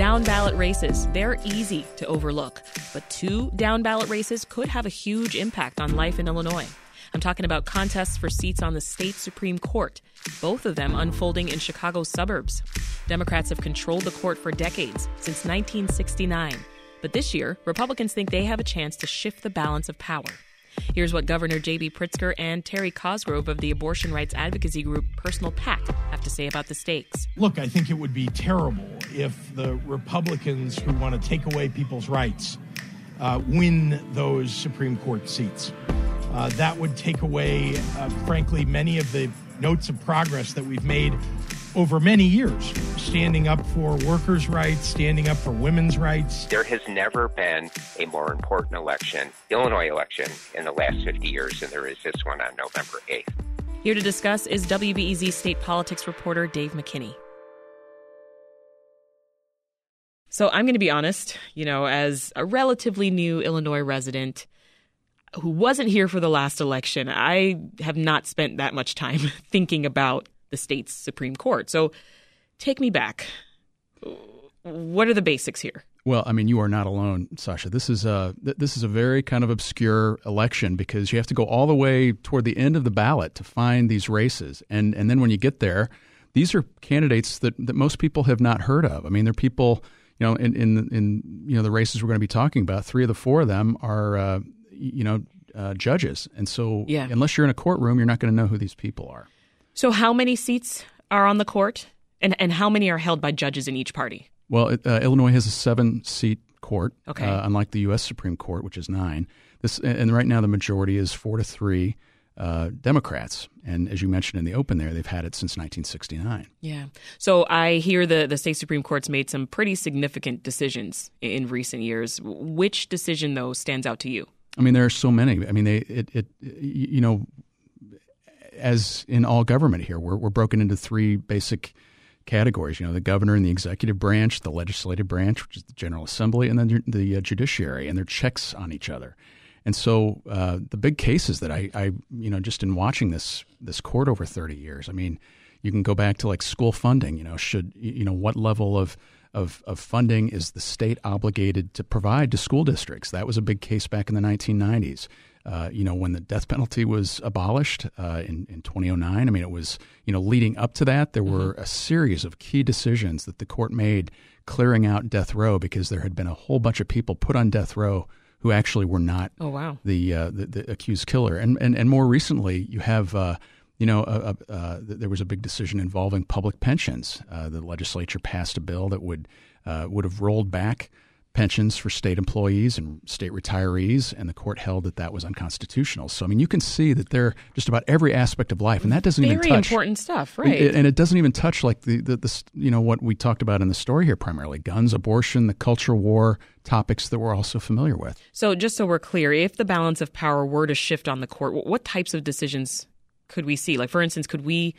Down ballot races, they're easy to overlook, but two down ballot races could have a huge impact on life in Illinois. I'm talking about contests for seats on the state Supreme Court, both of them unfolding in Chicago's suburbs. Democrats have controlled the court for decades, since 1969. But this year, Republicans think they have a chance to shift the balance of power. Here's what Governor J.B. Pritzker and Terry Cosgrove of the abortion rights advocacy group Personal PAC have to say about the stakes. Look, I think it would be terrible if the Republicans who want to take away people's rights uh, win those Supreme Court seats. Uh, that would take away, uh, frankly, many of the notes of progress that we've made over many years, standing up for workers' rights, standing up for women's rights. There has never been a more important election, Illinois election, in the last 50 years than there is this one on November 8th. Here to discuss is WBEZ state politics reporter Dave McKinney. So I'm going to be honest, you know, as a relatively new Illinois resident who wasn't here for the last election, I have not spent that much time thinking about the state's Supreme Court. So take me back. What are the basics here? Well, I mean, you are not alone, Sasha. This is a this is a very kind of obscure election because you have to go all the way toward the end of the ballot to find these races, and and then when you get there, these are candidates that, that most people have not heard of. I mean, they're people, you know, in in, in you know the races we're going to be talking about. Three of the four of them are, uh, you know, uh, judges, and so yeah. unless you're in a courtroom, you're not going to know who these people are. So, how many seats are on the court, and and how many are held by judges in each party? Well, it, uh, Illinois has a seven-seat court, okay. uh, unlike the U.S. Supreme Court, which is nine. This and right now the majority is four to three uh, Democrats, and as you mentioned in the open, there they've had it since 1969. Yeah. So I hear the the state supreme court's made some pretty significant decisions in recent years. Which decision though stands out to you? I mean, there are so many. I mean, they it, it you know as in all government here, we're, we're broken into three basic categories. You know, the governor and the executive branch, the legislative branch, which is the General Assembly, and then the uh, judiciary, and their checks on each other. And so, uh, the big cases that I, I, you know, just in watching this this court over thirty years, I mean, you can go back to like school funding. You know, should you know what level of of, of funding is the state obligated to provide to school districts? That was a big case back in the 1990s. Uh, you know, when the death penalty was abolished uh, in, in 2009, I mean, it was, you know, leading up to that, there mm-hmm. were a series of key decisions that the court made clearing out death row because there had been a whole bunch of people put on death row who actually were not oh, wow. the, uh, the, the, accused killer. And, and, and more recently, you have, uh, you know, uh, uh, there was a big decision involving public pensions. the legislature passed a bill that would, would have rolled back pensions for state employees and state retirees, and the court held that that was unconstitutional. So, I mean, you can see that they're just about every aspect of life, and that doesn't Very even touch important stuff, right? It, and it doesn't even touch like the, the, the you know what we talked about in the story here primarily: guns, abortion, the culture war topics that we're also familiar with. So, just so we're clear, if the balance of power were to shift on the court, what types of decisions could we see? Like, for instance, could we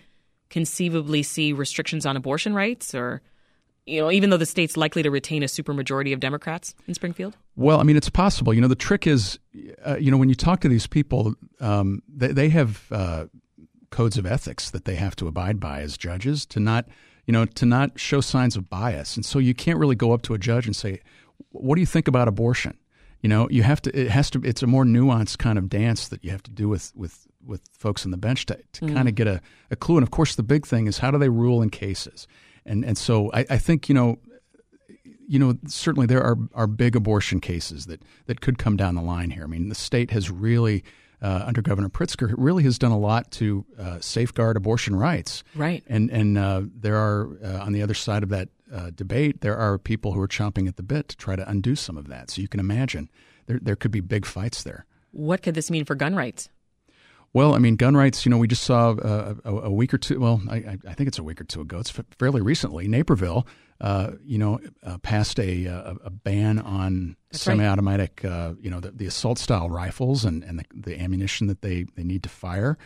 conceivably see restrictions on abortion rights or you know, even though the state's likely to retain a supermajority of Democrats in Springfield? Well, I mean, it's possible. You know, the trick is, uh, you know, when you talk to these people, um, they, they have uh, codes of ethics that they have to abide by as judges to not, you know, to not show signs of bias. And so you can't really go up to a judge and say, "What do you think about abortion?" You know, you have to. It has to. It's a more nuanced kind of dance that you have to do with with with folks on the bench to, to mm. kind of get a, a clue. And of course, the big thing is how do they rule in cases? and and so I, I think you know you know, certainly there are, are big abortion cases that, that could come down the line here. I mean, the state has really, uh, under Governor Pritzker, really has done a lot to uh, safeguard abortion rights. Right. And and uh, there are uh, on the other side of that uh, debate, there are people who are chomping at the bit to try to undo some of that. So you can imagine there there could be big fights there. What could this mean for gun rights? Well, I mean, gun rights. You know, we just saw uh, a, a, week or two. Well, I, I, think it's a week or two ago. It's fairly recently. Naperville, uh, you know, uh, passed a, a, a, ban on that's semi-automatic, right. Uh, you know, the, the, assault-style rifles and, and the, the, ammunition that they, they need to fire,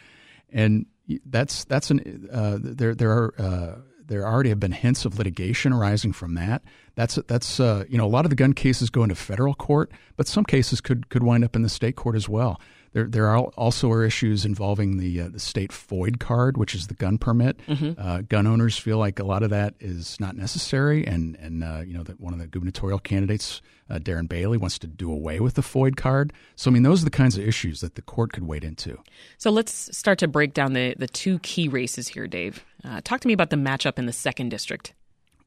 and that's that's an uh, there there are uh, there already have been hints of litigation arising from that. That's that's uh, you know a lot of the gun cases go into federal court, but some cases could could wind up in the state court as well. There, there are also are issues involving the uh, the state FOID card, which is the gun permit. Mm-hmm. Uh, gun owners feel like a lot of that is not necessary, and and uh, you know that one of the gubernatorial candidates, uh, Darren Bailey, wants to do away with the FOID card. So I mean, those are the kinds of issues that the court could wade into. So let's start to break down the the two key races here, Dave. Uh, talk to me about the matchup in the second district.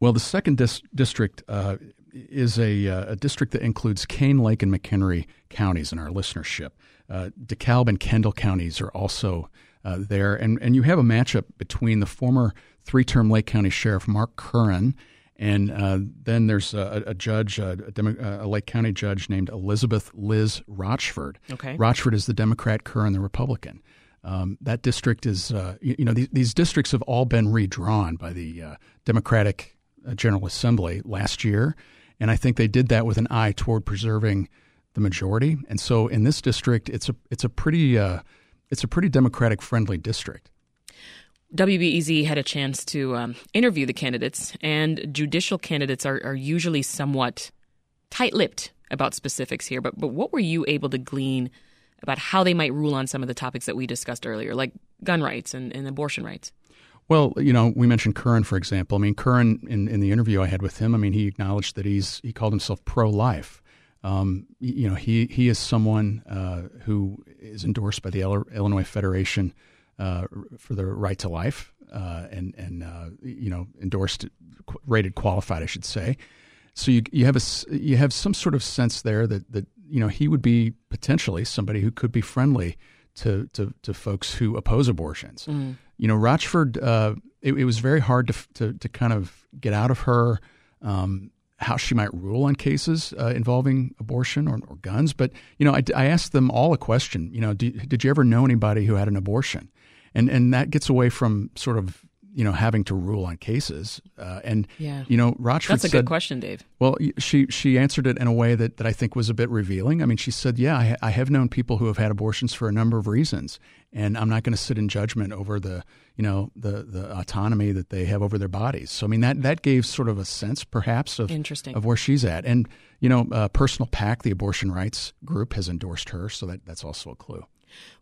Well, the second dis- district uh, is a, a district that includes Kane Lake and McHenry counties in our listenership. Uh, DeKalb and Kendall counties are also uh, there, and and you have a matchup between the former three-term Lake County Sheriff Mark Curran, and uh, then there's a, a judge, a, a, Demo- a, Lake County judge named Elizabeth Liz Rochford. Okay, Rochford is the Democrat, Curran the Republican. Um, that district is, uh, you, you, know, these, these, districts have all been redrawn by the uh, Democratic General Assembly last year, and I think they did that with an eye toward preserving the majority. And so in this district, it's a it's a pretty uh, it's a pretty Democratic friendly district. WBEZ had a chance to um, interview the candidates, and judicial candidates are, are usually somewhat tight lipped about specifics here. But but what were you able to glean about how they might rule on some of the topics that we discussed earlier, like gun rights and, and abortion rights? Well, you know, we mentioned Curran, for example. I mean, Curran, in, in the interview I had with him, I mean, he acknowledged that he's he called himself pro life. Um, you know, he he is someone uh, who is endorsed by the Illinois Federation uh, for the right to life, uh, and and uh, you know endorsed, rated qualified, I should say. So you you have a you have some sort of sense there that that you know he would be potentially somebody who could be friendly to to, to folks who oppose abortions. Mm. You know, Rochford. Uh, it, it, was very hard to, to to kind of get out of her. Um, how she might rule on cases uh, involving abortion or, or, guns. But you know, I, I, asked them all a question. You know, do, did you ever know anybody who had an abortion? And and that gets away from sort of you know having to rule on cases. Uh, and yeah. you know, Rochford. That's a said, good question, Dave. Well, she she answered it in a way that, that I think was a bit revealing. I mean, she said, "Yeah, I, I have known people who have had abortions for a number of reasons, and I'm not going to sit in judgment over the you know the the autonomy that they have over their bodies." So, I mean, that that gave sort of a sense, perhaps, of Interesting. of where she's at. And you know, uh, Personal PAC, the abortion rights group, has endorsed her, so that that's also a clue.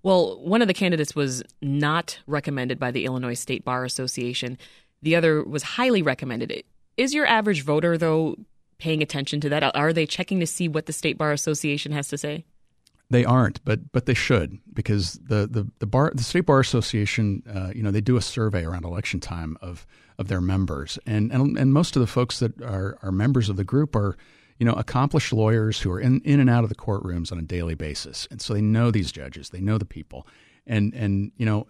Well, one of the candidates was not recommended by the Illinois State Bar Association. The other was highly recommended. Is your average voter, though, paying attention to that? Are they checking to see what the State Bar Association has to say? They aren't, but but they should because the the the bar the State Bar Association, uh, you know, they do a survey around election time of of their members, and and and most of the folks that are are members of the group are you know, accomplished lawyers who are in, in and out of the courtrooms on a daily basis. And so they know these judges, they know the people. And, and you know,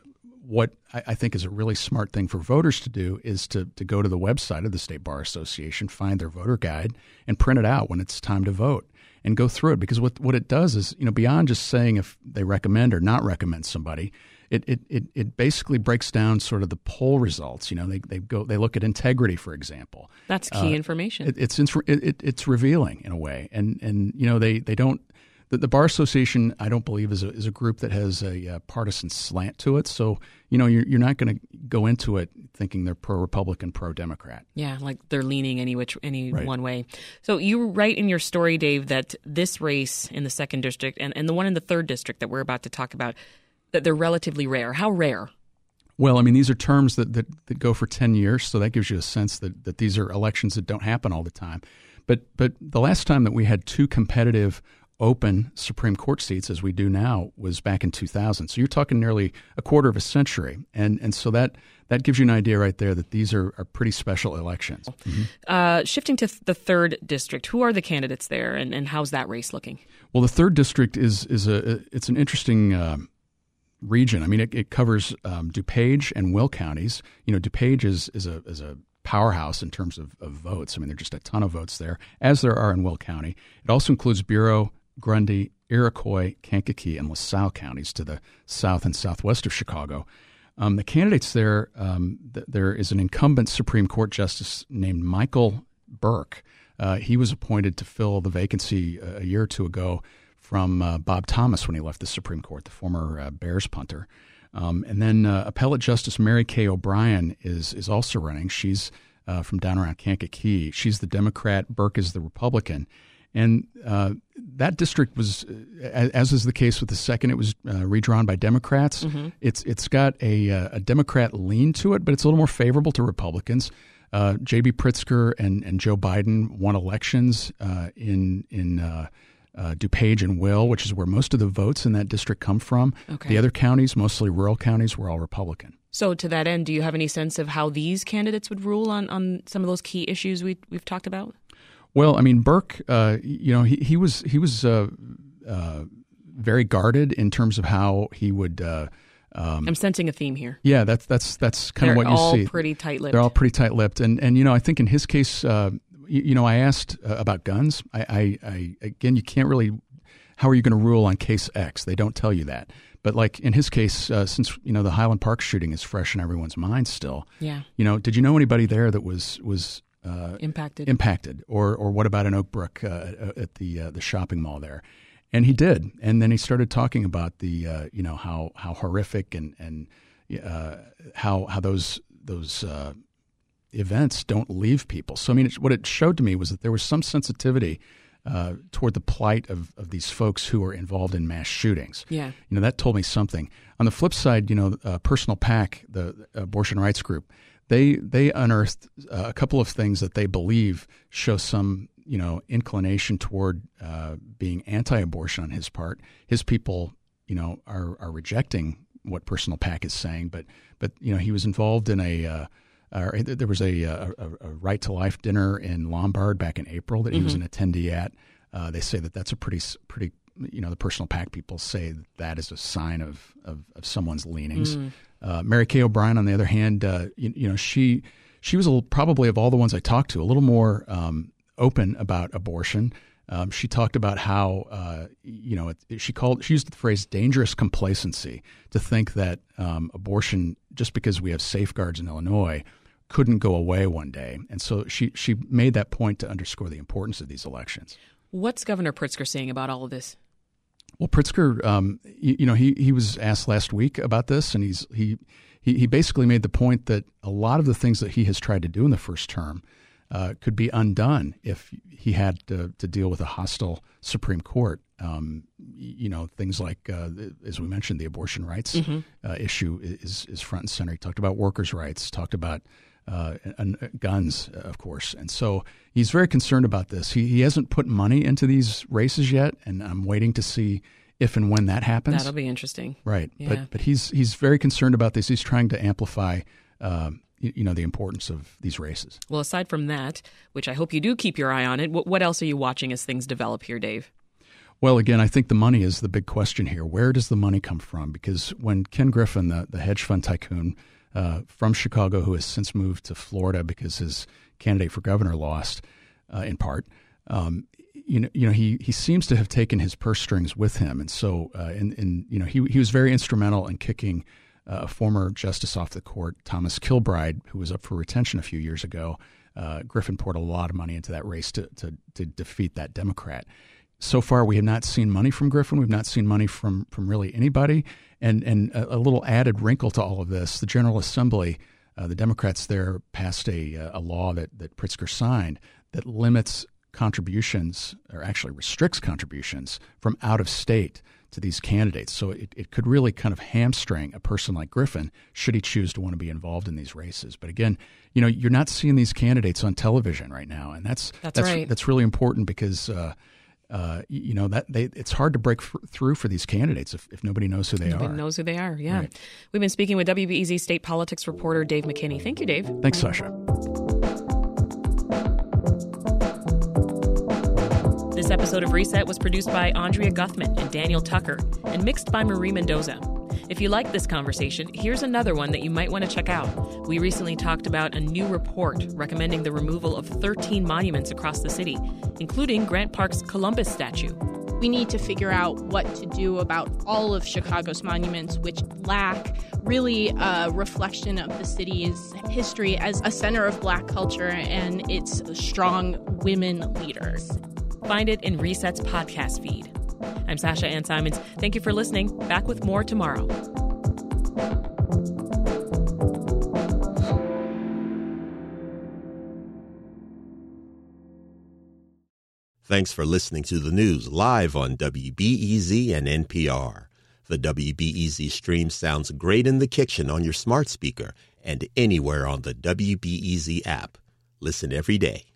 what I, I, think is a really smart thing for voters to do is to, to go to the website of the State Bar Association, find their voter guide, and print it out when it's time to vote and go through it. Because what, what it does is, you know, beyond just saying if they recommend or not recommend somebody, it, it, it, it basically breaks down sort of the poll results. You know, they, they go they look at integrity, for example. That's key uh, information. It, it's it, it's revealing in a way, and and you know they they don't the, the Bar Association, I don't believe, is a, is a group that has a, a partisan slant to it. So, you know, you're, you're not going to go into it thinking they're pro Republican, pro Democrat. Yeah, like they're leaning any which any right. one way. So you write in your story, Dave, that this race in the second district and, and the one in the third district that we're about to talk about, that they're relatively rare. How rare? Well, I mean, these are terms that, that, that go for 10 years, so that gives you a sense that, that these are elections that don't happen all the time. But, but the last time that we had two competitive open Supreme Court seats as we do now was back in 2000. So you're talking nearly a quarter of a century, and and so that that gives you an idea right there that these are, are pretty special elections. Mm-hmm. Uh, shifting to the third district, who are the candidates there, and, and how's that race looking? Well, the third district is is a it's an interesting. Uh, region. I mean, it, it covers um, DuPage and Will counties. You know, DuPage is is a is a powerhouse in terms of, of votes. I mean, there are just a ton of votes there, as there are in Will County. It also includes Bureau, Grundy, Iroquois, Kankakee, and LaSalle counties to the south and southwest of Chicago. Um, the candidates there, um, th- there is an incumbent Supreme Court justice named Michael Burke. Uh, he was appointed to fill the vacancy a year or two ago from uh, Bob Thomas when he left the Supreme Court, the former uh, Bears punter. Um, and then uh, Appellate Justice Mary Kay O'Brien is is also running. She's uh, from down around Kankakee. She's the Democrat. Burke is the Republican. And uh, that district was, uh, as is the case with the second, it was uh, redrawn by Democrats. Mm-hmm. It's it's got a, a Democrat lean to it, but it's a little more favorable to Republicans. Uh, J.B. Pritzker and, and Joe Biden won elections uh, in in DuPage and Will, which is where most of the votes in that district come from. Okay. The other counties, mostly rural counties, were all Republican. So, to that end, do you have any sense of how these candidates would rule on, on some of those key issues we, we've talked about? Well, I mean, Burke, uh, you know, he, he was he was uh, uh, very guarded in terms of how he would. Uh, um, I'm sensing a theme here. Yeah, that's that's that's kind of what you see. They're all pretty tight-lipped. They're all pretty tight-lipped, and and you know, I think in his case, uh, you, you, know, I asked uh, about guns. I, I, I again, you can't really. How are you going to rule on case X? They don't tell you that. But like in his case, uh, since you know the Highland Park shooting is fresh in everyone's mind still. Yeah. You know, did you know anybody there that was was uh, impacted. Impacted, or or what about in Oak Brook uh, at the uh, the shopping mall there? And he did, and then he started talking about the uh, you know how how horrific and and uh, how how those those uh, events don't leave people. So I mean, what it showed to me was that there was some sensitivity. Uh, toward the plight of, of these folks who are involved in mass shootings. Yeah. You know, that told me something. On the flip side, you know, uh, Personal PAC, the abortion rights group, they they unearthed uh, a couple of things that they believe show some you know inclination toward uh, being anti-abortion on his part. His people, you know, are are rejecting what Personal PAC is saying, but but you know he was involved in a. Uh, uh, there was a, a, a, right to life dinner in Lombard back in April that he mm-hmm. was an attendee at. Uh, they say that that's a pretty pretty you know the Personal PAC people say that, that is a sign of of, of someone's leanings. Mm. Uh, Mary Kay O'Brien, on the other hand, uh, you, you, know, she she was little, probably of all the ones I talked to a little more um, open about abortion. Um, she talked about how uh, you know it, she called she used the phrase dangerous complacency to think that um, abortion just because we have safeguards in Illinois couldn't go away one day, and so she she made that point to underscore the importance of these elections. What's Governor Pritzker saying about all of this? Well, Pritzker, um, you, you, know, he, he was asked last week about this, and he's he, he he basically made the point that a lot of the things that he has tried to do in the first term uh, could be undone if he had to, to, deal with a hostile Supreme Court. Um, you know, things like, uh, as we mentioned, the abortion rights mm-hmm. uh, issue is is front and center. He talked about workers' rights, talked about uh, and, uh, guns, uh, of course. And so he's very concerned about this. He, he hasn't put money into these races yet, and I'm waiting to see if and when that happens. That'll be interesting. Right. Yeah. But but he's he's very concerned about this. He's trying to amplify. Um, you know the importance of these races. Well, aside from that, which I hope you do keep your eye on it, what, what else are you watching as things develop here, Dave? Well, again, I think the money is the big question here. Where does the money come from? Because when Ken Griffin, the, the hedge fund tycoon, uh, from Chicago who has since moved to Florida because his candidate for governor lost, uh, in part. Um, you know, you know, he he seems to have taken his purse strings with him, and so, uh, and, and you know, he he was very instrumental in kicking uh, a former justice off the court, Thomas Kilbride, who was up for retention a few years ago. Uh, Griffin poured a lot of money into that race to, to to defeat that Democrat so far we have not seen money from Griffin. We've not seen money from from really anybody. And and a, a little added wrinkle to all of this: the General Assembly, uh, the Democrats there passed a a law that that Pritzker signed that limits contributions, or actually restricts contributions from out of state to these candidates. So it, it could really kind of hamstring a person like Griffin should he choose to want to be involved in these races. But again, you know, you're not seeing these candidates on television right now, and that's that's that's, right. that's really important because. Uh, uh, you know that they, it's hard to break f- through for these candidates if, if nobody knows who they are. nobody are. knows who they are. Yeah, right. we've been speaking with WBEZ state politics reporter Dave McKinney. Thank you, Dave. Thanks, Sasha. This episode of Reset was produced by Andrea Guthman and Daniel Tucker and mixed by Marie Mendoza. If you like this conversation, here's another one that you might want to check out. We recently talked about a new report recommending the removal of 13 monuments across the city, including Grant Park's Columbus statue. We need to figure out what to do about all of Chicago's monuments, which lack really a reflection of the city's history as a center of black culture and its strong women leaders. Find it in Reset's podcast feed. I'm Sasha Ann Simons. Thank you for listening. Back with more tomorrow. Thanks for listening to the news live on WBEZ and NPR. The WBEZ stream sounds great in the kitchen on your smart speaker and anywhere on the WBEZ app. Listen every day.